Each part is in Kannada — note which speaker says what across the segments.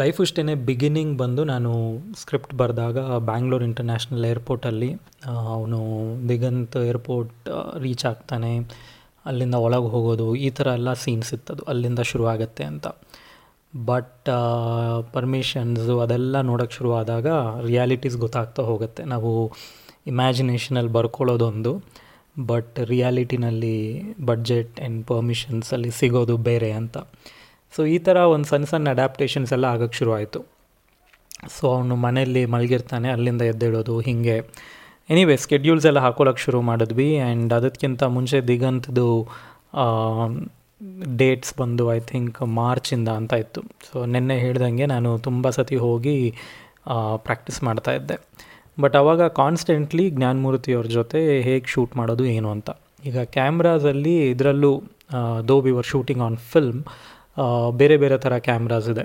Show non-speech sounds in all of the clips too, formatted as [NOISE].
Speaker 1: ಲೈಫ್ ಇಷ್ಟೇ ಬಿಗಿನಿಂಗ್ ಬಂದು ನಾನು ಸ್ಕ್ರಿಪ್ಟ್ ಬರೆದಾಗ ಬ್ಯಾಂಗ್ಳೂರ್ ಇಂಟರ್ನ್ಯಾಷನಲ್ ಏರ್ಪೋರ್ಟಲ್ಲಿ ಅವನು ದಿಗಂತ್ ಏರ್ಪೋರ್ಟ್ ರೀಚ್ ಆಗ್ತಾನೆ. ಅಲ್ಲಿಂದ ಒಳಗೆ ಹೋಗೋದು, ಈ ಥರ ಎಲ್ಲ ಸೀನ್ಸ್ ಇತ್ತದು, ಅಲ್ಲಿಂದ ಶುರು ಅಂತ. ಬಟ್ ಪರ್ಮಿಷನ್ಸು ಅದೆಲ್ಲ ನೋಡೋಕ್ಕೆ ಶುರುವಾದಾಗ ರಿಯಾಲಿಟೀಸ್ ಗೊತ್ತಾಗ್ತಾ ಹೋಗುತ್ತೆ. ನಾವು ಇಮ್ಯಾಜಿನೇಷನಲ್ಲಿ ಬರ್ಕೊಳ್ಳೋದೊಂದು ಬಟ್ ರಿಯಾಲಿಟಿನಲ್ಲಿ ಬಡ್ಜೆಟ್ ಆ್ಯಂಡ್ ಪರ್ಮಿಷನ್ಸಲ್ಲಿ ಸಿಗೋದು ಬೇರೆ ಅಂತ. ಸೊ ಈ ಥರ ಒಂದು ಸಣ್ಣ ಸಣ್ಣ ಅಡ್ಯಾಪ್ಟೇಷನ್ಸ್ ಎಲ್ಲ ಆಗೋಕ್ಕೆ ಶುರುವಾಯಿತು. ಸೊ ಅವನು ಮನೆಯಲ್ಲಿ ಮಲಗಿರ್ತಾನೆ, ಅಲ್ಲಿಂದ ಎದ್ದೇಳೋದು, ಹೀಗೆ. ಎನಿವೇ ಸ್ಕೆಡ್ಯೂಲ್ಸ್ ಎಲ್ಲ ಹಾಕೊಳ್ಳೋಕೆ ಶುರು ಮಾಡಿದ್ವಿ ಆ್ಯಂಡ್ ಅದಕ್ಕಿಂತ ಮುಂಚೆ ದಿಗಂತದ್ದು ಡೇಟ್ಸ್ ಬಂದು ಐ ಥಿಂಕ್ ಮಾರ್ಚಿಂದ ಅಂತ ಇತ್ತು. ಸೊ ನಿನ್ನೆ ಹೇಳ್ದಂಗೆ ನಾನು ತುಂಬ ಸತಿ ಹೋಗಿ ಪ್ರಾಕ್ಟೀಸ್ ಮಾಡ್ತಾಯಿದ್ದೆ ಬಟ್ ಆವಾಗ ಕಾನ್ಸ್ಟೆಂಟ್ಲಿ ಜ್ಞಾನಮೂರ್ತಿಯವ್ರ ಜೊತೆ ಹೇಗೆ ಶೂಟ್ ಮಾಡೋದು ಏನು ಅಂತ. ಈಗ ಕ್ಯಾಮ್ರಾಸಲ್ಲಿ ಇದರಲ್ಲೂ though we were shooting on film ಬೇರೆ ಬೇರೆ ಥರ ಕ್ಯಾಮ್ರಾಸ್ ಇದೆ.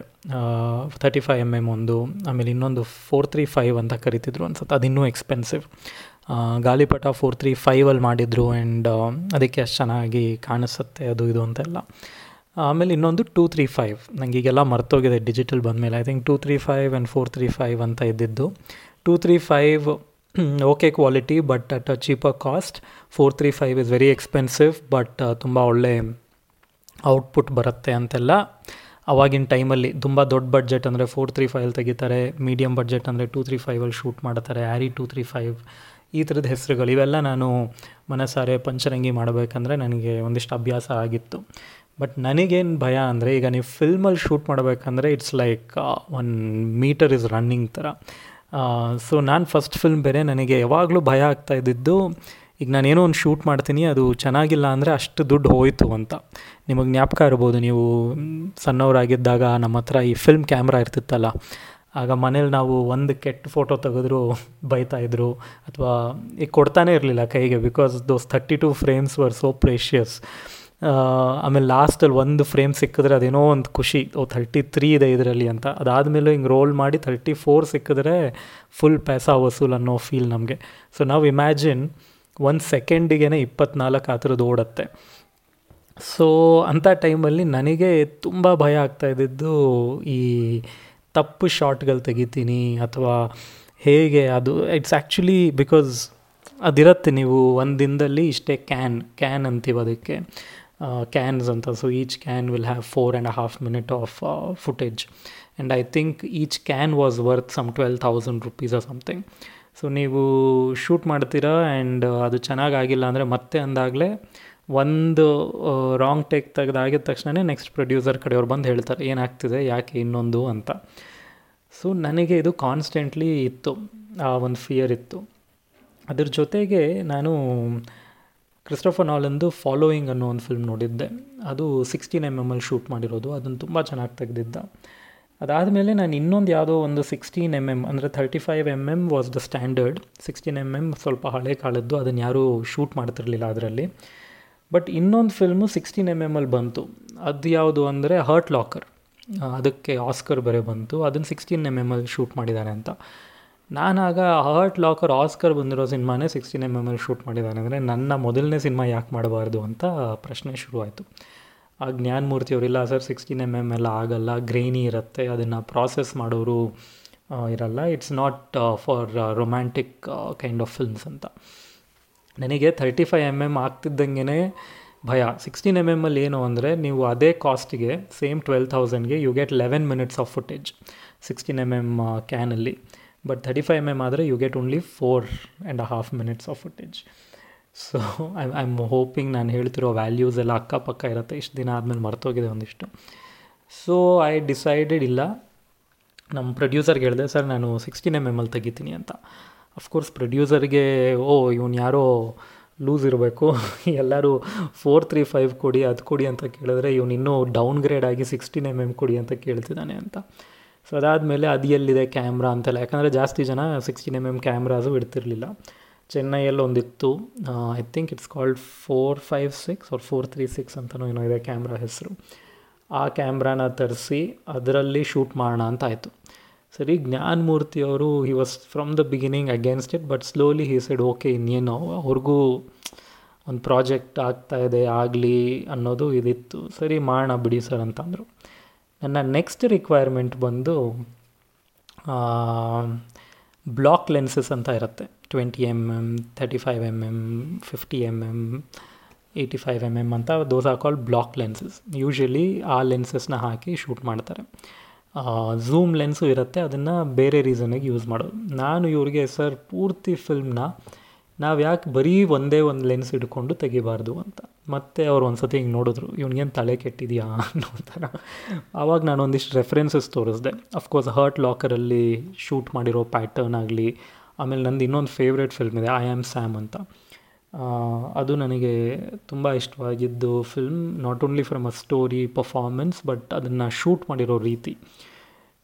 Speaker 1: ತರ್ಟಿ ಫೈವ್ ಎಂ ಎಂ ಒಂದು, ಆಮೇಲೆ ಇನ್ನೊಂದು ಫೋರ್ ತ್ರೀ ಫೈವ್ ಅಂತ ಕರಿತಿದ್ರು ಅನ್ಸುತ್ತೆ. ಅದು ಇನ್ನೂ ಎಕ್ಸ್ಪೆನ್ಸಿವ್ ಗಾಲಿಪಟ ಫೋರ್ ತ್ರೀ ಫೈವಲ್ಲಿ ಮಾಡಿದರು ಆ್ಯಂಡ್ ಅದಕ್ಕೆ ಅಷ್ಟು ಚೆನ್ನಾಗಿ ಕಾಣಿಸುತ್ತೆ ಅದು, ಇದು ಅಂತೆಲ್ಲ. ಆಮೇಲೆ ಇನ್ನೊಂದು ಟೂ ತ್ರೀ ಫೈವ್ ನನಗೆ ಈಗೆಲ್ಲ ಮರ್ತೋಗಿದೆ ಡಿಜಿಟಲ್ ಬಂದಮೇಲೆ. I think two three five and four three five ಅಂತ ಇದ್ದಿದ್ದು. Two three five okay quality but at a cheaper cost four three five is very expensive but ತುಂಬ ಒಳ್ಳೆ ಔಟ್ಪುಟ್ ಬರುತ್ತೆ ಅಂತೆಲ್ಲ ಅವಾಗಿನ ಟೈಮಲ್ಲಿ ತುಂಬ ದೊಡ್ಡ ಬಡ್ಜೆಟ್ ಅಂದರೆ ಫೋರ್ ತ್ರೀ ಫೈವ್ ತೆಗಿತಾರೆ ಮೀಡಿಯಮ್ ಬಡ್ಜೆಟ್ ಅಂದರೆ ಟೂ ತ್ರೀ ಫೈವಲ್ಲಿ ಶೂಟ್ ಮಾಡ್ತಾರೆ ಆ್ಯರಿ ಟೂ ತ್ರೀ ಫೈವ್ ಈ ಥರದ ಹೆಸರುಗಳು ಇವೆಲ್ಲ ನಾನು ಮನಸಾರೆ ಪಂಚರಂಗಿ ಮಾಡಬೇಕಂದ್ರೆ ನನಗೆ ಒಂದಿಷ್ಟು ಅಭ್ಯಾಸ ಆಗಿತ್ತು. ಬಟ್ ನನಗೇನು ಭಯ ಅಂದರೆ ಈಗ ನೀವು ಫಿಲ್ಮಲ್ಲಿ ಶೂಟ್ ಮಾಡಬೇಕಂದ್ರೆ it's like one metre is running ಥರ. ಸೊ ನಾನು ಫಸ್ಟ್ ಫಿಲ್ಮ್ ಬೇರೆ ನನಗೆ ಯಾವಾಗಲೂ ಭಯ ಆಗ್ತಾ ಇದ್ದಿದ್ದು ಈಗ ನಾನೇನೋ ಒಂದು ಶೂಟ್ ಮಾಡ್ತೀನಿ, ಅದು ಚೆನ್ನಾಗಿಲ್ಲ ಅಂದರೆ ಅಷ್ಟು ದುಡ್ಡು ಹೋಯಿತು ಅಂತ. ನಿಮಗೆ ಜ್ಞಾಪಕ ಇರ್ಬೋದು, ನೀವು ಸಣ್ಣವರಾಗಿದ್ದಾಗ ನಮ್ಮ ಹತ್ರ ಈ ಫಿಲ್ಮ್ ಕ್ಯಾಮ್ರಾ ಇರ್ತಿತ್ತಲ್ಲ, ಆಗ ಮನೇಲಿ ನಾವು ಒಂದು ಕೆಟ್ಟ ಫೋಟೋ ತೆಗೆದ್ರು ಬೈತಾಯಿದ್ರು ಅಥವಾ ಈಗ ಕೊಡ್ತಾನೆ ಇರಲಿಲ್ಲ ಕೈಗೆ because those thirty two frames were so precious ಆಮೇಲೆ ಲಾಸ್ಟಲ್ಲಿ ಒಂದು ಫ್ರೇಮ್ ಸಿಕ್ಕಿದ್ರೆ ಅದೇನೋ ಒಂದು ಖುಷಿ, ಓ ಥರ್ಟಿ ತ್ರೀ ಇದೆ ಇದರಲ್ಲಿ ಅಂತ. ಅದಾದಮೇಲೆ ಹಿಂಗೆ ರೋಲ್ ಮಾಡಿ ಥರ್ಟಿ ಫೋರ್ ಸಿಕ್ಕಿದ್ರೆ ಫುಲ್ ಪೈಸಾ ವಸೂಲ್ ಅನ್ನೋ ಫೀಲ್ ನಮಗೆ. ಸೊ ನಾವು ಇಮ್ಯಾಜಿನ್ ಒಂದು ಸೆಕೆಂಡಿಗೆ ಇಪ್ಪತ್ನಾಲ್ಕು ಆ ಥರದ್ದು ಓಡುತ್ತೆ. ಸೊ ಅಂಥ ಟೈಮಲ್ಲಿ ನನಗೆ ತುಂಬ ಭಯ ಆಗ್ತಾ ಇದ್ದಿದ್ದು ಈ ತಪ್ಪು ಶಾರ್ಟ್ಗಳು ತೆಗಿತೀನಿ ಅಥವಾ ಹೇಗೆ ಅದು ಇಟ್ಸ್ ಆ್ಯಕ್ಚುಲಿ ಬಿಕಾಸ್ ಅದಿರತ್ತೆ ನೀವು ಒಂದು ದಿನದಲ್ಲಿ ಇಷ್ಟೇ ಕ್ಯಾನ್ ಕ್ಯಾನ್ ಅಂತೀವಿ ಅದಕ್ಕೆ. ಕ್ಯಾನ್ಸ್ ಅಂತ so each can will have four and half minute of footage and I think each can was worth some twelve thousand rupees or something so ನೀವು ಶೂಟ್ ಮಾಡ್ತೀರಾ ಆ್ಯಂಡ್ ಅದು ಚೆನ್ನಾಗಿ ಆಗಿಲ್ಲ ಅಂದರೆ ಮತ್ತೆ ಅಂದಾಗಲೇ ಒಂದು ರಾಂಗ್ ಟೇಕ್ ತೆಗೆದಾಗಿದ ತಕ್ಷಣವೇ ನೆಕ್ಸ್ಟ್ ಪ್ರೊಡ್ಯೂಸರ್ ಕಡೆಯವ್ರು ಬಂದು ಹೇಳ್ತಾರೆ ಏನಾಗ್ತಿದೆ ಯಾಕೆ ಇನ್ನೊಂದು ಅಂತ. ಸೊ ನನಗೆ ಇದು ಕಾನ್ಸ್ಟೆಂಟ್ಲಿ ಇತ್ತು, ಆ ಒಂದು ಫಿಯರ್ ಇತ್ತು. ಅದ್ರ ಜೊತೆಗೆ ನಾನು ಕ್ರಿಸ್ಟೋಫರ್ ನಾಲಂದು ಫಾಲೋಯಿಂಗ್ ಅನ್ನೋ ಒಂದು ಫಿಲ್ಮ್ ನೋಡಿದ್ದೆ. ಅದು ಸಿಕ್ಸ್ಟೀನ್ ಎಂ ಎಮ್ಮಲ್ಲಿ ಶೂಟ್ ಮಾಡಿರೋದು ಅದನ್ನು ತುಂಬ ಚೆನ್ನಾಗಿ ತೆಗೆದಿದ್ದ. ಅದಾದಮೇಲೆ ನಾನು ಇನ್ನೊಂದು ಯಾವುದೋ ಒಂದು ಸಿಕ್ಸ್ಟೀನ್ ಎಂ ಎಂ ಅಂದರೆ thirty five M M was the standard sixteen M M ಸ್ವಲ್ಪ ಹಳೆ ಕಾಲದ್ದು, ಅದನ್ನು ಯಾರೂ ಶೂಟ್ ಮಾಡ್ತಿರಲಿಲ್ಲ ಅದರಲ್ಲಿ. ಬಟ್ ಇನ್ನೊಂದು ಫಿಲ್ಮು ಸಿಕ್ಸ್ಟೀನ್ ಎಂ ಎಮ್ಮಲ್ಲಿ ಬಂತು. ಅದು ಯಾವುದು ಅಂದರೆ ಹರ್ಟ್ ಲಾಕರ್ ಅದಕ್ಕೆ ಆಸ್ಕರ್ ಬರೆ ಬಂತು. ಅದನ್ನು ಸಿಕ್ಸ್ಟೀನ್ ಎಂ ಎಮ್ಮಲ್ಲಿ ಶೂಟ್ ಮಾಡಿದ್ದಾನೆ ಅಂತ. ನಾನಾಗ ಹರ್ಟ್ ಲಾಕರ್ ಆಸ್ಕರ್ ಬಂದಿರೋ ಸಿನಿಮಾನೇ ಸಿಕ್ಸ್ಟೀನ್ ಎಂ ಎಮ್ಮಲ್ಲಿ ಶೂಟ್ ಮಾಡಿದ್ದಾನೆ ಅಂದರೆ ನನ್ನ ಮೊದಲನೇ ಸಿನಿಮಾ ಯಾಕೆ ಮಾಡಬಾರ್ದು ಅಂತ ಪ್ರಶ್ನೆ ಶುರುವಾಯಿತು. ಆ ಜ್ಞಾನಮೂರ್ತಿ ಅವರಿಲ್ಲ ಸರ್ ಸಿಕ್ಸ್ಟೀನ್ ಎಂ ಎಂ ಎಲ್ಲ ಆಗಲ್ಲ ಗ್ರೇನಿ ಇರುತ್ತೆ, ಅದನ್ನು ಪ್ರಾಸೆಸ್ ಮಾಡೋರು ಇರಲ್ಲ. It's not for romantic kind of films ಅಂತ. ನನಗೆ ಥರ್ಟಿ ಫೈವ್ ಎಂ ಎಂ ಆಗ್ತಿದ್ದಂಗೆ ಭಯ ಸಿಕ್ಸ್ಟೀನ್ ಎಂ ಎಮ್ಮಲ್ಲಿ ಏನು ಅಂದರೆ, ನೀವು ಅದೇ ಕಾಸ್ಟಿಗೆ same twelve ಥೌಸಂಡ್ಗೆ you get eleven minutes of footage sixteen M M ಕ್ಯಾನಲ್ಲಿ but thirty five M M ಆದರೆ you get only four and half minutes of footage so I I am hoping ನಾನು ಹೇಳ್ತಿರೋ ವ್ಯಾಲ್ಯೂಸ್ ಎಲ್ಲ ಅಕ್ಕಪಕ್ಕ ಇರುತ್ತೆ. ಇಷ್ಟು ದಿನ ಆದಮೇಲೆ ಮರ್ತೋಗಿದೆ ಒಂದಿಷ್ಟು. ಸೊ ಐ ಡಿಸೈಡೆಡ್ ಇಲ್ಲ. ನಮ್ಮ ಪ್ರೊಡ್ಯೂಸರ್ಗೆ ಹೇಳಿದೆ, ಸರ್, ನಾನು ಸಿಕ್ಸ್ಟೀನ್ ಎಂ ಎಂ ಅಲ್ಲಿ ತೆಗಿತೀನಿ ಅಂತ. ಅಫ್ಕೋರ್ಸ್ ಪ್ರೊಡ್ಯೂಸರ್ಗೆ ಓ, ಇವನು ಯಾರೋ ಲೂಸ್ ಇರಬೇಕು. [LAUGHS] ಎಲ್ಲರೂ ಫೋರ್ ತ್ರೀ ಫೈವ್ ಕೊಡಿ, ಅದು ಕೊಡಿ ಅಂತ ಕೇಳಿದ್ರೆ, ಇವನು ಇನ್ನೂ ಡೌನ್ ಗ್ರೇಡ್ ಆಗಿ ಸಿಕ್ಸ್ಟೀನ್ ಎಂ ಎಂ ಕೊಡಿ ಅಂತ ಕೇಳ್ತಿದ್ದಾನೆ ಅಂತ. ಸೊ ಅದಾದಮೇಲೆ ಅದು ಎಲ್ಲಿದೆ? ಕ್ಯಾಮ್ರಾ ಅಂತೆಲ್ಲ. ಯಾಕಂದರೆ ಜಾಸ್ತಿ ಜನ ಸಿಕ್ಸ್ಟೀನ್ ಎಂ ಎಂ ಕ್ಯಾಮ್ರಾಸು ಇಡ್ತಿರಲಿಲ್ಲ. ಚೆನ್ನೈಯಲ್ಲಿ ಒಂದಿತ್ತು I think it's called four five six or four three six ಅಂತಲೂ ಏನೋ ಇದೆ ಕ್ಯಾಮ್ರಾ ಹೆಸರು. ಆ ಕ್ಯಾಮ್ರಾನ ತರಿಸಿ ಅದರಲ್ಲಿ ಶೂಟ್ ಮಾಡೋಣ ಅಂತ ಆಯಿತು. ಸರಿ ಜ್ಞಾನಮೂರ್ತಿಯವರು he was from the beginning against it but slowly he side okay ಇನ್ನೇನು ಅವ್ರಿಗೂ ಒಂದು ಪ್ರಾಜೆಕ್ಟ್ ಆಗ್ತಾ ಇದೆ, ಆಗಲಿ ಅನ್ನೋದು ಇದಿತ್ತು. ಸರಿ, ಮಾಡೋಣ ಬಿಡಿ ಸರ್ ಅಂತಂದರು. ನನ್ನ ನೆಕ್ಸ್ಟ್ ರಿಕ್ವೈರ್ಮೆಂಟ್ ಬಂದು ಬ್ಲಾಕ್ ಲೆನ್ಸಸ್ ಅಂತ ಇರುತ್ತೆ. Twenty M M thirty five M M fifty M M eighty five M M ಅಂತ those are called block lenses usually ಆ ಲೆನ್ಸಸ್ನ ಹಾಕಿ ಶೂಟ್ ಮಾಡ್ತಾರೆ. ಝೂಮ್ ಲೆನ್ಸು ಇರುತ್ತೆ, ಅದನ್ನು ಬೇರೆ ರೀಸನಿಗೆ ಯೂಸ್ ಮಾಡೋದು. ನಾನು ಇವ್ರಿಗೆ ಸರ್ ಪೂರ್ತಿ ಫಿಲ್ಮ್ನ ನಾವು ಯಾಕೆ ಬರೀ ಒಂದೇ ಒಂದು ಲೆನ್ಸ್ ಹಿಡ್ಕೊಂಡು ತೆಗಿಬಾರ್ದು ಅಂತ. ಮತ್ತೆ ಅವ್ರು ಒಂದು ಸತಿ ಹಿಂಗೆ ನೋಡಿದ್ರು, ಇವ್ನಿಗೇನು ತಲೆ ಕೆಟ್ಟಿದೆಯಾ? ಅನ್ನೋ ಥರ. ಆವಾಗ ನಾನು ಒಂದಿಷ್ಟು ರೆಫರೆನ್ಸಸ್ ತೋರಿಸ್ದೆ ಅಫ್ಕೋರ್ಸ್ ಹರ್ಟ್ ಲಾಕರಲ್ಲಿ ಶೂಟ್ ಮಾಡಿರೋ ಪ್ಯಾಟರ್ನ್ ಆಗಲಿ ಆಮೇಲೆ ನಂದು ಇನ್ನೊಂದು ಫೇವ್ರೇಟ್ ಫಿಲ್ಮ್ ಇದೆ ಐ ಆಮ್ ಸ್ಯಾಮ್ ಅಂತ. ಅದು ನನಗೆ ತುಂಬ ಇಷ್ಟವಾಗಿದ್ದು film not only from a story performance but ಅದನ್ನು ಶೂಟ್ ಮಾಡಿರೋ ರೀತಿ.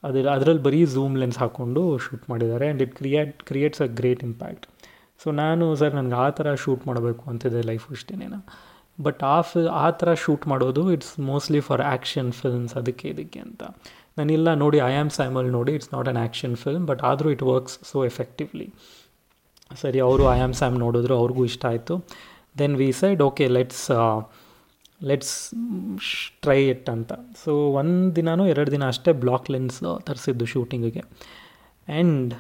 Speaker 1: ಅದರ, ಅದರಲ್ಲಿ ಬರೀ ಝೂಮ್ ಲೆನ್ಸ್ ಹಾಕ್ಕೊಂಡು ಶೂಟ್ ಮಾಡಿದ್ದಾರೆ and it create creates a great impact so ನಾನು ಸರ್ ನನಗೆ ಆ ಥರ ಶೂಟ್ ಮಾಡಬೇಕು ಅಂತಿದೆ ಲೈಫ್ ಇಷ್ಟೇನೇನ ಬಟ್ ಆ ಫಿ ಆ ಥರ ಶೂಟ್ ಮಾಡೋದು it's mostly for action films ಅದಕ್ಕೆ, ಇದಕ್ಕೆ ಅಂತ. ನಾನಿಲ್ಲ ನೋಡಿ ಐ ಆಮ್ ಸ್ಯಾಮಲ್ ನೋಡಿ it's not an action film but ಆದರೂ ಇಟ್ ವರ್ಕ್ಸ್ ಸೊ ಎಫೆಕ್ಟಿವ್ಲಿ ಸರಿ, ಅವರು ಐ ಆಮ್ ಸ್ಯಾಮ್ ನೋಡಿದ್ರು, ಅವ್ರಿಗೂ ಇಷ್ಟ ಆಯಿತು. Then we said okay let's let's try it ಅಂತ. ಸೊ ಒಂದು ದಿನವೂ ಎರಡು ದಿನ ಅಷ್ಟೇ ಬ್ಲಾಕ್ ಲೆನ್ಸ್ ತರಿಸಿದ್ದು ಶೂಟಿಂಗಿಗೆ and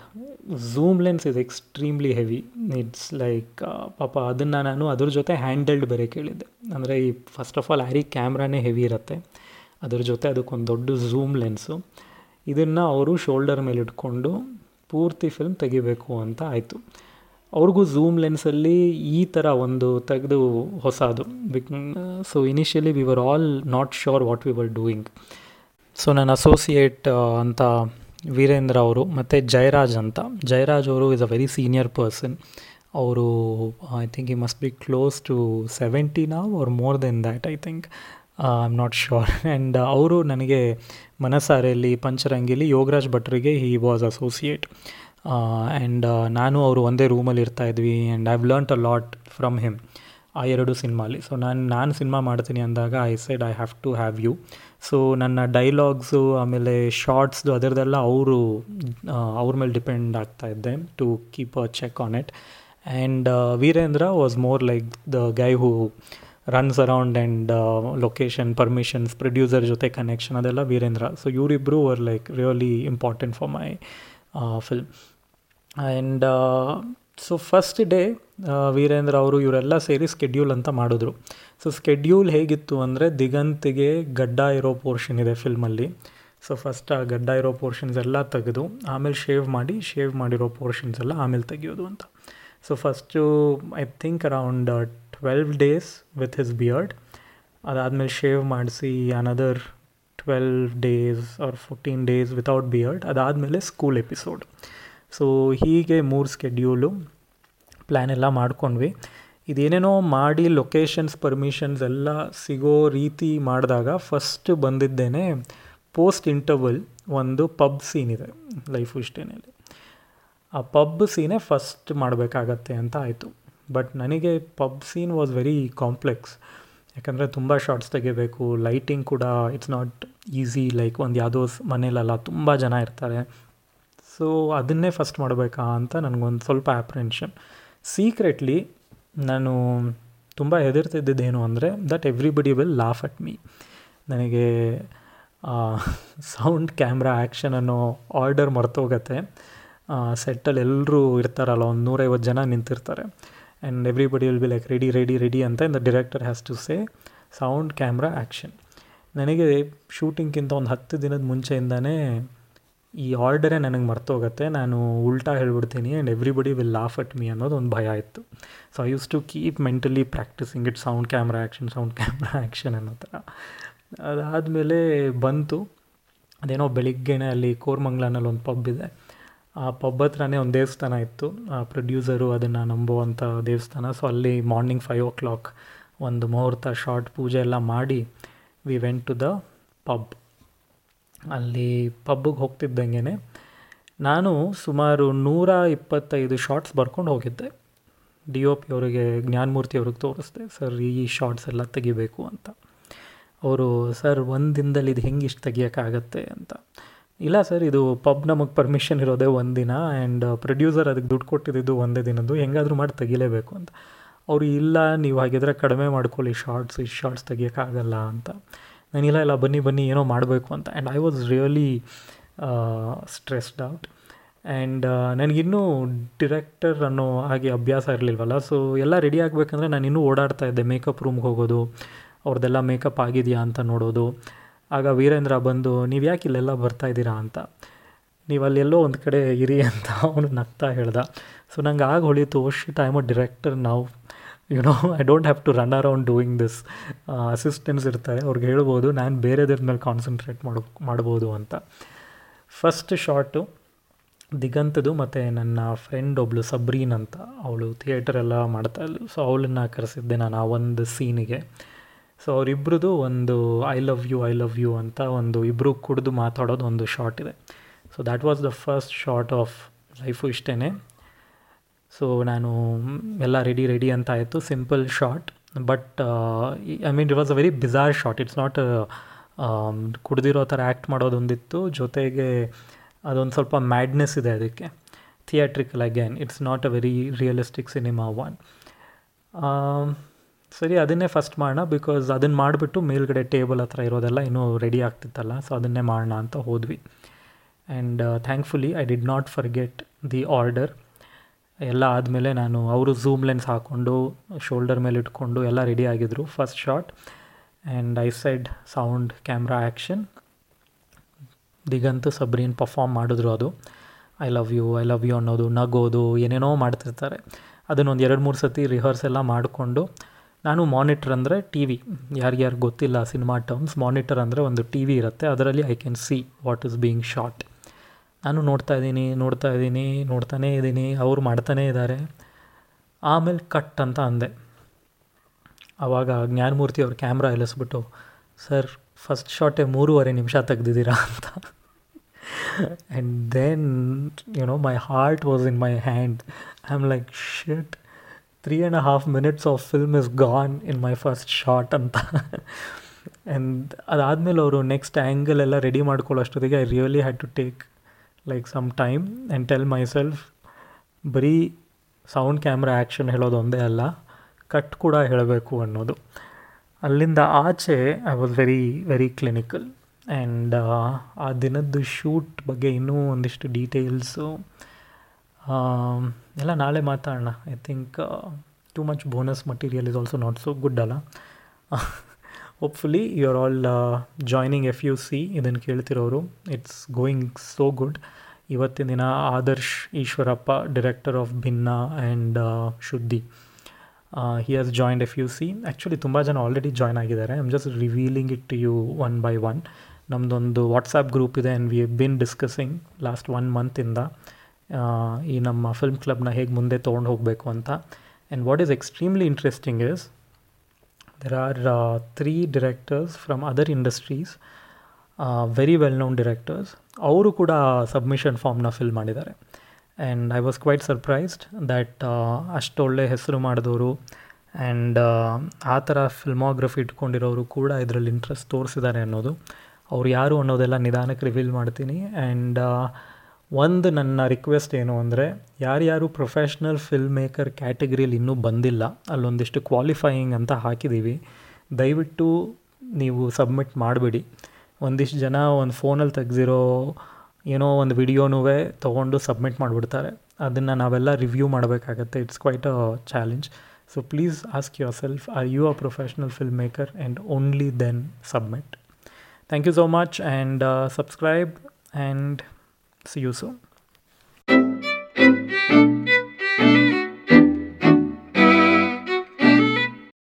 Speaker 1: zoom lens is extremely heavy it's like ಪಾಪ ಅದನ್ನು ನಾನು ಅದ್ರ ಜೊತೆ ಹ್ಯಾಂಡಲ್ಡ್ ಬೇರೆ ಕೇಳಿದ್ದೆ. ಅಂದರೆ ಈ ಫಸ್ಟ್ ಆಫ್ ಆಲ್ ಹ್ಯಾರಿ ಕ್ಯಾಮ್ರಾನೇ ಹೆವಿ ಇರುತ್ತೆ. ಅದ್ರ ಜೊತೆ ಅದಕ್ಕೊಂದು ದೊಡ್ಡ ಝೂಮ್ ಲೆನ್ಸು. ಇದನ್ನು ಅವರು ಶೋಲ್ಡರ್ ಮೇಲೆ ಇಟ್ಕೊಂಡು ಪೂರ್ತಿ ಫಿಲ್ಮ್ ತೆಗಿಬೇಕು ಅಂತ ಆಯಿತು. ಅವ್ರಿಗೂ ಝೂಮ್ ಲೆನ್ಸಲ್ಲಿ ಈ ಥರ ಒಂದು ತೆಗೆದು ಹೊಸದು. ಬಿಕ್ so initially we were all not sure what we were doing so ನನ್ನ ಅಸೋಸಿಯೇಟ್ ಅಂತ ವೀರೇಂದ್ರ ಅವರು, ಮತ್ತು ಜಯರಾಜ್ ಅಂತ. ಜಯರಾಜ್ ಅವರು is a very senior person ಅವರು I think he must be close to seventy now or more than that I think I am not sure and ಅವರು ನನಗೆ ಮನಸಾರೆಯಲ್ಲಿ ಪಂಚರಂಗಿಲಿ ಯೋಗರಾಜ್ ಭಟ್ರಿಗೆ ಹಿ ವಾಸ್ ಅಸೋಸಿಯೇಟ್ ಆ್ಯಂಡ್ ನಾನು ಅವರು ಒಂದೇ ರೂಮಲ್ಲಿ ಇರ್ತಾಯಿದ್ವಿ and I learnt a lot from him ಆ ಎರಡು ಸಿನಿಮಾಲಿ. ಸೊ ನಾನು ನಾನು ಸಿನಿಮಾ ಮಾಡ್ತೀನಿ ಅಂದಾಗ I said I have to have you so ನನ್ನ ಡೈಲಾಗ್ಸು ಆಮೇಲೆ ಶಾರ್ಟ್ಸ್ದು ಅದರದೆಲ್ಲ ಅವರು ಅವ್ರ ಮೇಲೆ ಡಿಪೆಂಡ್ ಆಗ್ತಾ ಇದ್ದೆ to keep a check on it and Virendra was more like the guy who runs around and location permissions producer ಜೊತೆ ಕನೆಕ್ಷನ್ ಅದೆಲ್ಲ ವೀರೇಂದ್ರ. ಸೊ ಇವರಿಬ್ಬರು were like really important for my film and so first day Virendra ಅವರು ಇವರೆಲ್ಲ ಸೇರಿ ಸ್ಕೆಡ್ಯೂಲ್ ಅಂತ ಮಾಡಿದ್ರು. ಸೊ ಸ್ಕೆಡ್ಯೂಲ್ ಹೇಗಿತ್ತು ಅಂದರೆ ದಿಗಂತಿಗೆ ಗಡ್ಡ ಇರೋ ಪೋರ್ಷನ್ ಇದೆ ಫಿಲ್ಮಲ್ಲಿ ಸೊ ಫಸ್ಟ್ ಆ ಗಡ್ಡ ಇರೋ ಪೋರ್ಷನ್ಸ್ ಎಲ್ಲ ತೆಗೆದು, ಆಮೇಲೆ ಶೇವ್ ಮಾಡಿ ಶೇವ್ ಮಾಡಿರೋ ಪೋರ್ಷನ್ಸ್ ಎಲ್ಲ ಆಮೇಲೆ ತೆಗೆಯೋದು ಅಂತ. So first I think around twelve days with his beard ಅದಾದಮೇಲೆ ಶೇವ್ ಮಾಡಿಸಿ another twelve days or fourteen days without beard ಅದಾದಮೇಲೆ ಸ್ಕೂಲ್ ಎಪಿಸೋಡ್ ಸೊ ಹೀಗೆ ಮೂರು ಸ್ಕೆಡ್ಯೂಲು ಪ್ಲ್ಯಾನ್ ಎಲ್ಲ ಮಾಡ್ಕೊಂಡ್ವಿ. ಇದೇನೇನೋ ಮಾಡಿ ಲೊಕೇಶನ್ಸ್ ಪರ್ಮಿಷನ್ಸ್ ಎಲ್ಲ ಸಿಗೋ ರೀತಿ ಮಾಡಿದಾಗ ಫಸ್ಟ್ ಬಂದಿದ್ದೇನೆ ಪೋಸ್ಟ್ ಇಂಟರ್ವಲ್ ಒಂದು ಪಬ್ ಸೀನ್ ಇದೆ ಲೈಫ್ ಇಷ್ಟೇನಲ್ಲಿ ಆ ಪಬ್ ಸೀನೇ ಫಸ್ಟ್ ಮಾಡಬೇಕಾಗತ್ತೆ ಅಂತ ಆಯಿತು. ಬಟ್ ನನಗೆ pub scene was very complex ಯಾಕಂದರೆ ತುಂಬ ಶಾರ್ಟ್ಸ್ ತೆಗಿಬೇಕು ಲೈಟಿಂಗ್ ಕೂಡ ಇಟ್ಸ್ ನಾಟ್ ಈಸಿ ಲೈಕ್ ಒಂದು ಯಾವುದೋ ಮನೇಲೆಲ್ಲ ತುಂಬ ಜನ ಇರ್ತಾರೆ. ಸೊ ಅದನ್ನೇ ಫಸ್ಟ್ ಮಾಡಬೇಕಾ ಅಂತ ನನಗೊಂದು ಸ್ವಲ್ಪ ಆ್ಯಪ್ರೆನ್ಷನ್ ಸೀಕ್ರೆಟ್ಲಿ ನಾನು ತುಂಬ ಹೆದರ್ತಿದ್ದೇನು ಅಂದರೆ that everybody will laugh at me ನನಗೆ ಸೌಂಡ್ ಕ್ಯಾಮ್ರಾ ಆ್ಯಕ್ಷನ್ ಅನ್ನೋ ಆರ್ಡರ್ ಮರ್ತೋಗತ್ತೆ. ಸೆಟ್ಟಲ್ಲಿ ಎಲ್ಲರೂ ಇರ್ತಾರಲ್ಲ, ಒಂದು ನೂರೈವತ್ತು ಜನ ನಿಂತಿರ್ತಾರೆ. And everybody will be like ready ready ready ಅಂತ the director has to say sound camera action ನನಗೆ ಶೂಟಿಂಗ್ಗಿಂತ ಒಂದು ಹತ್ತು ದಿನದ ಮುಂಚೆಯಿಂದನೇ ಈ ಆರ್ಡರೇ ನನಗೆ ಮರ್ತೋಗುತ್ತೆ ನಾನು ಉಲ್ಟಾ ಹೇಳ್ಬಿಡ್ತೀನಿ and everybody will laugh at me ಅನ್ನೋದು ಒಂದು ಭಯ ಇತ್ತು. So I used to keep mentally practising it sound camera action sound camera action ಅನ್ನೋ ಥರ. ಅದಾದಮೇಲೆ ಬಂತು. ಅದೇನೋ ಬೆಳಿಗ್ಗೆನೇ ಅಲ್ಲಿ ಕೋರ್ಮಂಗ್ಲಾನಲ್ಲಿ ಒಂದು ಪಬ್ ಇದೆ. ಆ ಪಬ್ ಹತ್ರನೇ ಒಂದು ದೇವಸ್ಥಾನ ಇತ್ತು. ಆ ಪ್ರೊಡ್ಯೂಸರು ಅದನ್ನು ನಂಬುವಂಥ ದೇವಸ್ಥಾನ. ಸೊ ಅಲ್ಲಿ ಮಾರ್ನಿಂಗ್ ಫೈವ್ ಓ ಕ್ಲಾಕ್ ಒಂದು ಮುಹೂರ್ತ ಶಾರ್ಟ್ ಪೂಜೆ ಎಲ್ಲ ಮಾಡಿ we went to the pub ಅಲ್ಲಿ ಪಬ್ಗೆ ಹೋಗ್ತಿದ್ದಂಗೆ ನಾನು ಸುಮಾರು ನೂರ ಇಪ್ಪತ್ತೈದು ಶಾರ್ಟ್ಸ್ ಬರ್ಕೊಂಡು ಹೋಗಿದ್ದೆ. ಡಿ ಒ ಪಿ ಅವರಿಗೆ, ಜ್ಞಾನಮೂರ್ತಿ ಅವ್ರಿಗೆ ತೋರಿಸ್ದೆ ಸರ್ ಈ ಶಾರ್ಟ್ಸ್ ಎಲ್ಲ ತೆಗಿಬೇಕು ಅಂತ. ಅವರು ಸರ್ ಒಂದು ದಿನದಲ್ಲಿ ಇದು ಹೆಂಗೆ ಇಷ್ಟು ತೆಗಿಯೋಕ್ಕಾಗತ್ತೆ ಅಂತ. ಇಲ್ಲ ಸರ್, ಇದು ಪಬ್ ನಮಗೆ ಪರ್ಮಿಷನ್ ಇರೋದೇ ಒಂದು ದಿನ ಆ್ಯಂಡ್ ಪ್ರೊಡ್ಯೂಸರ್ ಅದಕ್ಕೆ ದುಡ್ಡು ಕೊಟ್ಟಿದ್ದು ಒಂದೇ ದಿನದ್ದು, ಹೆಂಗಾದರೂ ಮಾಡಿ ತೆಗಿಲೇಬೇಕು ಅಂತ. ಅವರು ಇಲ್ಲ, ನೀವು ಹಾಗಿದ್ರೆ ಕಡಿಮೆ ಮಾಡ್ಕೊಳ್ಳಿ ಶಾರ್ಟ್ಸ್ ಈ ಶಾರ್ಟ್ಸ್ ತೆಗಿಯೋಕ್ಕಾಗಲ್ಲ ಅಂತ. ನಾನಿಲ್ಲ ಇಲ್ಲ ಬನ್ನಿ ಬನ್ನಿ, ಏನೋ ಮಾಡಬೇಕು ಅಂತ. And I was really stressed out and ನನಗಿನ್ನೂ director ಅನ್ನೋ ಹಾಗೆ ಅಭ್ಯಾಸ ಇರಲಿಲ್ವಲ್ಲ? ಸೊ ಎಲ್ಲ ರೆಡಿ ಆಗಬೇಕಂದ್ರೆ ನಾನು ಇನ್ನೂ ಓಡಾಡ್ತಾ ಇದ್ದೆ. ಮೇಕಪ್ ರೂಮ್ಗೆ ಹೋಗೋದು ಅವ್ರದ್ದೆಲ್ಲ ಮೇಕಪ್ ಆಗಿದೆಯಾ ಅಂತ ನೋಡೋದು. ಆಗ ವೀರೇಂದ್ರ ಬಂದು, ನೀವು ಯಾಕೆ ಇಲ್ಲೆಲ್ಲ ಬರ್ತಾ ಇದ್ದೀರಾ ಅಂತ? ನೀವು ಅಲ್ಲೆಲ್ಲೋ ಒಂದು ಕಡೆ ಇರಿ ಅಂತ ಅವನು ನಗ್ತಾ ಹೇಳ್ದ. ಸೊ ನಂಗೆ ಆಗ ಹೊಳೀತು shit I am a director ನಾವು you know I don't have to run around doing this assistants ಇರ್ತಾರೆ, ಅವ್ರಿಗೆ ಹೇಳ್ಬೋದು, ನಾನು ಬೇರೆದ್ರ ಮೇಲೆ ಕಾನ್ಸಂಟ್ರೇಟ್ ಮಾಡ, ಮಾಡ್ಬೋದು ಅಂತ. ಫಸ್ಟ್ ಶಾರ್ಟು ದಿಗಂತದು ಮತ್ತು ನನ್ನ ಫ್ರೆಂಡ್ ಒಬ್ಳು ಸಬ್ರೀನ್ ಅಂತ, ಅವಳು ಥಿಯೇಟರ್ ಎಲ್ಲ ಮಾಡ್ತಾ ಇದ್ಲು. ಸೊ ಅವಳನ್ನು ಕರೆಸಿದ್ದೆ ನಾನು ಆ ಒಂದು ಸೀನಿಗೆ ಸೊ ಅವರಿಬ್ರದ್ದು ಒಂದು I love you I love you ಅಂತ ಒಂದು ಇಬ್ಬರು ಕುಡಿದು ಮಾತಾಡೋದು ಒಂದು ಶಾರ್ಟ್ ಇದೆ. So that was the first shot of life ಇಷ್ಟೇ ಸೊ ನಾನು ಎಲ್ಲ ರೆಡಿ ರೆಡಿ ಅಂತ ಆಯಿತು. Simple shot but I mean it was a very bizarre shot it's not ಕುಡಿದಿರೋ ಥರ ಆ್ಯಕ್ಟ್ ಮಾಡೋದೊಂದಿತ್ತು. ಜೊತೆಗೆ ಅದೊಂದು ಸ್ವಲ್ಪ ಮ್ಯಾಡ್ನೆಸ್ ಇದೆ ಅದಕ್ಕೆ. Theatrical again it's not a very realistic cinema one ಸರಿ, ಅದನ್ನೇ ಫಸ್ಟ್ ಮಾಡೋಣ ಬಿಕಾಸ್ ಅದನ್ನು ಮಾಡಿಬಿಟ್ಟು ಮೇಲ್ಗಡೆ ಟೇಬಲ್ ಹತ್ರ ಇರೋದೆಲ್ಲ ಇನ್ನೂ ರೆಡಿ ಆಗ್ತಿತ್ತಲ್ಲ ಸೊ ಅದನ್ನೇ ಮಾಡೋಣ ಅಂತ ಹೋದ್ವಿ. And thankfully I did not forget the order ಎಲ್ಲ ಆದಮೇಲೆ ನಾನು ಅವರು ಝೂಮ್ ಲೆನ್ಸ್ ಹಾಕ್ಕೊಂಡು ಶೋಲ್ಡರ್ ಮೇಲೆ ಇಟ್ಕೊಂಡು ಎಲ್ಲ ರೆಡಿ ಆಗಿದ್ರು first shot and I said sound camera action Diganth ಸಬ್ರೀನ್ perform ಮಾಡಿದ್ರು ಅದು. I love you I love you ಅನ್ನೋದು ನಗೋದು, ಏನೇನೋ ಮಾಡ್ತಿರ್ತಾರೆ. ಅದನ್ನೊಂದು ಎರಡು ಮೂರು ಸತಿ ರಿಹರ್ಸ್ ಎಲ್ಲ ಮಾಡಿಕೊಂಡು ನಾನು ಮಾನಿಟ್ರ್ ಅಂದರೆ ಟಿ ವಿ ಯಾರಿಗ್ಯಾರು ಗೊತ್ತಿಲ್ಲ ಸಿನಿಮಾ ಟರ್ಮ್ಸ್ ಮಾನಿಟರ್ ಅಂದರೆ ಒಂದು ಟಿ ವಿ ಇರುತ್ತೆ. ಅದರಲ್ಲಿ I can see what is being shot ನಾನು ನೋಡ್ತಾ ಇದ್ದೀನಿ ನೋಡ್ತಾ ಇದ್ದೀನಿ, ನೋಡ್ತಾನೇ ಇದ್ದೀನಿ, ಅವ್ರು ಮಾಡ್ತಾನೇ ಇದ್ದಾರೆ. ಆಮೇಲೆ ಕಟ್ ಅಂತ ಅಂದೆ. ಆವಾಗ ಜ್ಞಾನಮೂರ್ತಿ ಅವ್ರ ಕ್ಯಾಮ್ರಾ ಇಳಿಸ್ಬಿಟ್ಟು ಸರ್ ಫಸ್ಟ್ ಶಾರ್ಟೇ ಮೂರುವರೆ ನಿಮಿಷ ತೆಗ್ದಿದ್ದೀರಾ [LAUGHS] ಅಂತ. And then you know my heart was in my hand I am like three and half minutes of film is gone in my first shot ಅಂತ. ಆ್ಯಂಡ್ ಅದಾದಮೇಲೆ ಅವರು ನೆಕ್ಸ್ಟ್ ಆ್ಯಂಗಲ್ ಎಲ್ಲ ready ಮಾಡ್ಕೊಳ್ಳೋಷ್ಟೊತ್ತಿಗೆ I really had to take like some time and tell myself ಬರೀ ಸೌಂಡ್ ಕ್ಯಾಮ್ರಾ ಆ್ಯಕ್ಷನ್ ಹೇಳೋದು ಒಂದೇ ಅಲ್ಲ ಕಟ್ ಕೂಡ ಹೇಳಬೇಕು ಅನ್ನೋದು. ಅಲ್ಲಿಂದ ಆಚೆ I was very very clinical and ಆ ದಿನದ್ದು ಶೂಟ್ ಬಗ್ಗೆ ಇನ್ನೂ ಒಂದಿಷ್ಟು ಡೀಟೇಲ್ಸು ಎಲ್ಲ ನಾಳೆ ಮಾತಾಡೋಣ. I think too much bonus material is also not so good ಅಲ್ಲ? Hopefully you are all joining F U C ಇದನ್ನು ಕೇಳ್ತಿರೋರು. ಇಟ್ಸ್ ಗೋಯಿಂಗ್ ಸೋ ಗುಡ್ ಇವತ್ತಿನ ದಿನ Adarsh Eshwarappa director of Bhinna and Shuddhi he has joined F U C actually ತುಂಬ ಜನ ಆಲ್ರೆಡಿ ಜಾಯ್ನ್ ಆಗಿದ್ದಾರೆ. I am just revealing it to you one by one ನಮ್ಮದೊಂದು ವಾಟ್ಸಾಪ್ ಗ್ರೂಪ್ ಇದೆ and we been discussing last one ಮಂತಿಂದ ಈ ನಮ್ಮ ಫಿಲ್ಮ್ ಕ್ಲಬ್ನ ಹೇಗೆ ಮುಂದೆ ತೊಗೊಂಡು ಹೋಗಬೇಕು ಅಂತ. And what is extremely interesting is there are three directors from other industries very well known directors ಅವರು ಕೂಡ ಸಬ್ಮಿಷನ್ ಫಾರ್ಮ್ನ ಫಿಲ್ ಮಾಡಿದ್ದಾರೆ. And I was quite surprised that ಅಷ್ಟೊಳ್ಳೆ ಹೆಸರು ಮಾಡಿದವರು ಆ್ಯಂಡ್ ಆ ಥರ ಫಿಲ್ಮೋಗ್ರಫಿ ಇಟ್ಕೊಂಡಿರೋರು ಕೂಡ ಇದರಲ್ಲಿ ಇಂಟ್ರೆಸ್ಟ್ ತೋರಿಸಿದ್ದಾರೆ ಅನ್ನೋದು. ಅವ್ರು ಯಾರು ಅನ್ನೋದೆಲ್ಲ ನಿಧಾನಕ್ಕೆ ರಿವೀಲ್ ಮಾಡ್ತೀನಿ. ಆ್ಯಂಡ್ ಒಂದು ನನ್ನ ರಿಕ್ವೆಸ್ಟ್ ಏನು ಅಂದರೆ, ಯಾರ್ಯಾರು ಪ್ರೊಫೆಷ್ನಲ್ ಫಿಲ್ಮ್ ಮೇಕರ್ ಕ್ಯಾಟಗರಿಯಲ್ಲಿ ಇನ್ನೂ ಬಂದಿಲ್ಲ, ಅಲ್ಲೊಂದಿಷ್ಟು ಕ್ವಾಲಿಫೈಯಿಂಗ್ ಅಂತ ಹಾಕಿದ್ದೀವಿ ದಯವಿಟ್ಟು ನೀವು ಸಬ್ಮಿಟ್ ಮಾಡಿಬಿಡಿ. ಒಂದಿಷ್ಟು ಜನ ಒಂದು ಫೋನಲ್ಲಿ ತೆಗ್ದಿರೋ, ಏನೋ ಒಂದು ವಿಡಿಯೋನೂ ತೊಗೊಂಡು ಸಬ್ಮಿಟ್ ಮಾಡಿಬಿಡ್ತಾರೆ. ಅದನ್ನು ನಾವೆಲ್ಲ ರಿವ್ಯೂ ಮಾಡಬೇಕಾಗತ್ತೆ. It's quite a challenge so please ask yourself are you a professional film maker and only then submit thank you so much and subscribe and see you soon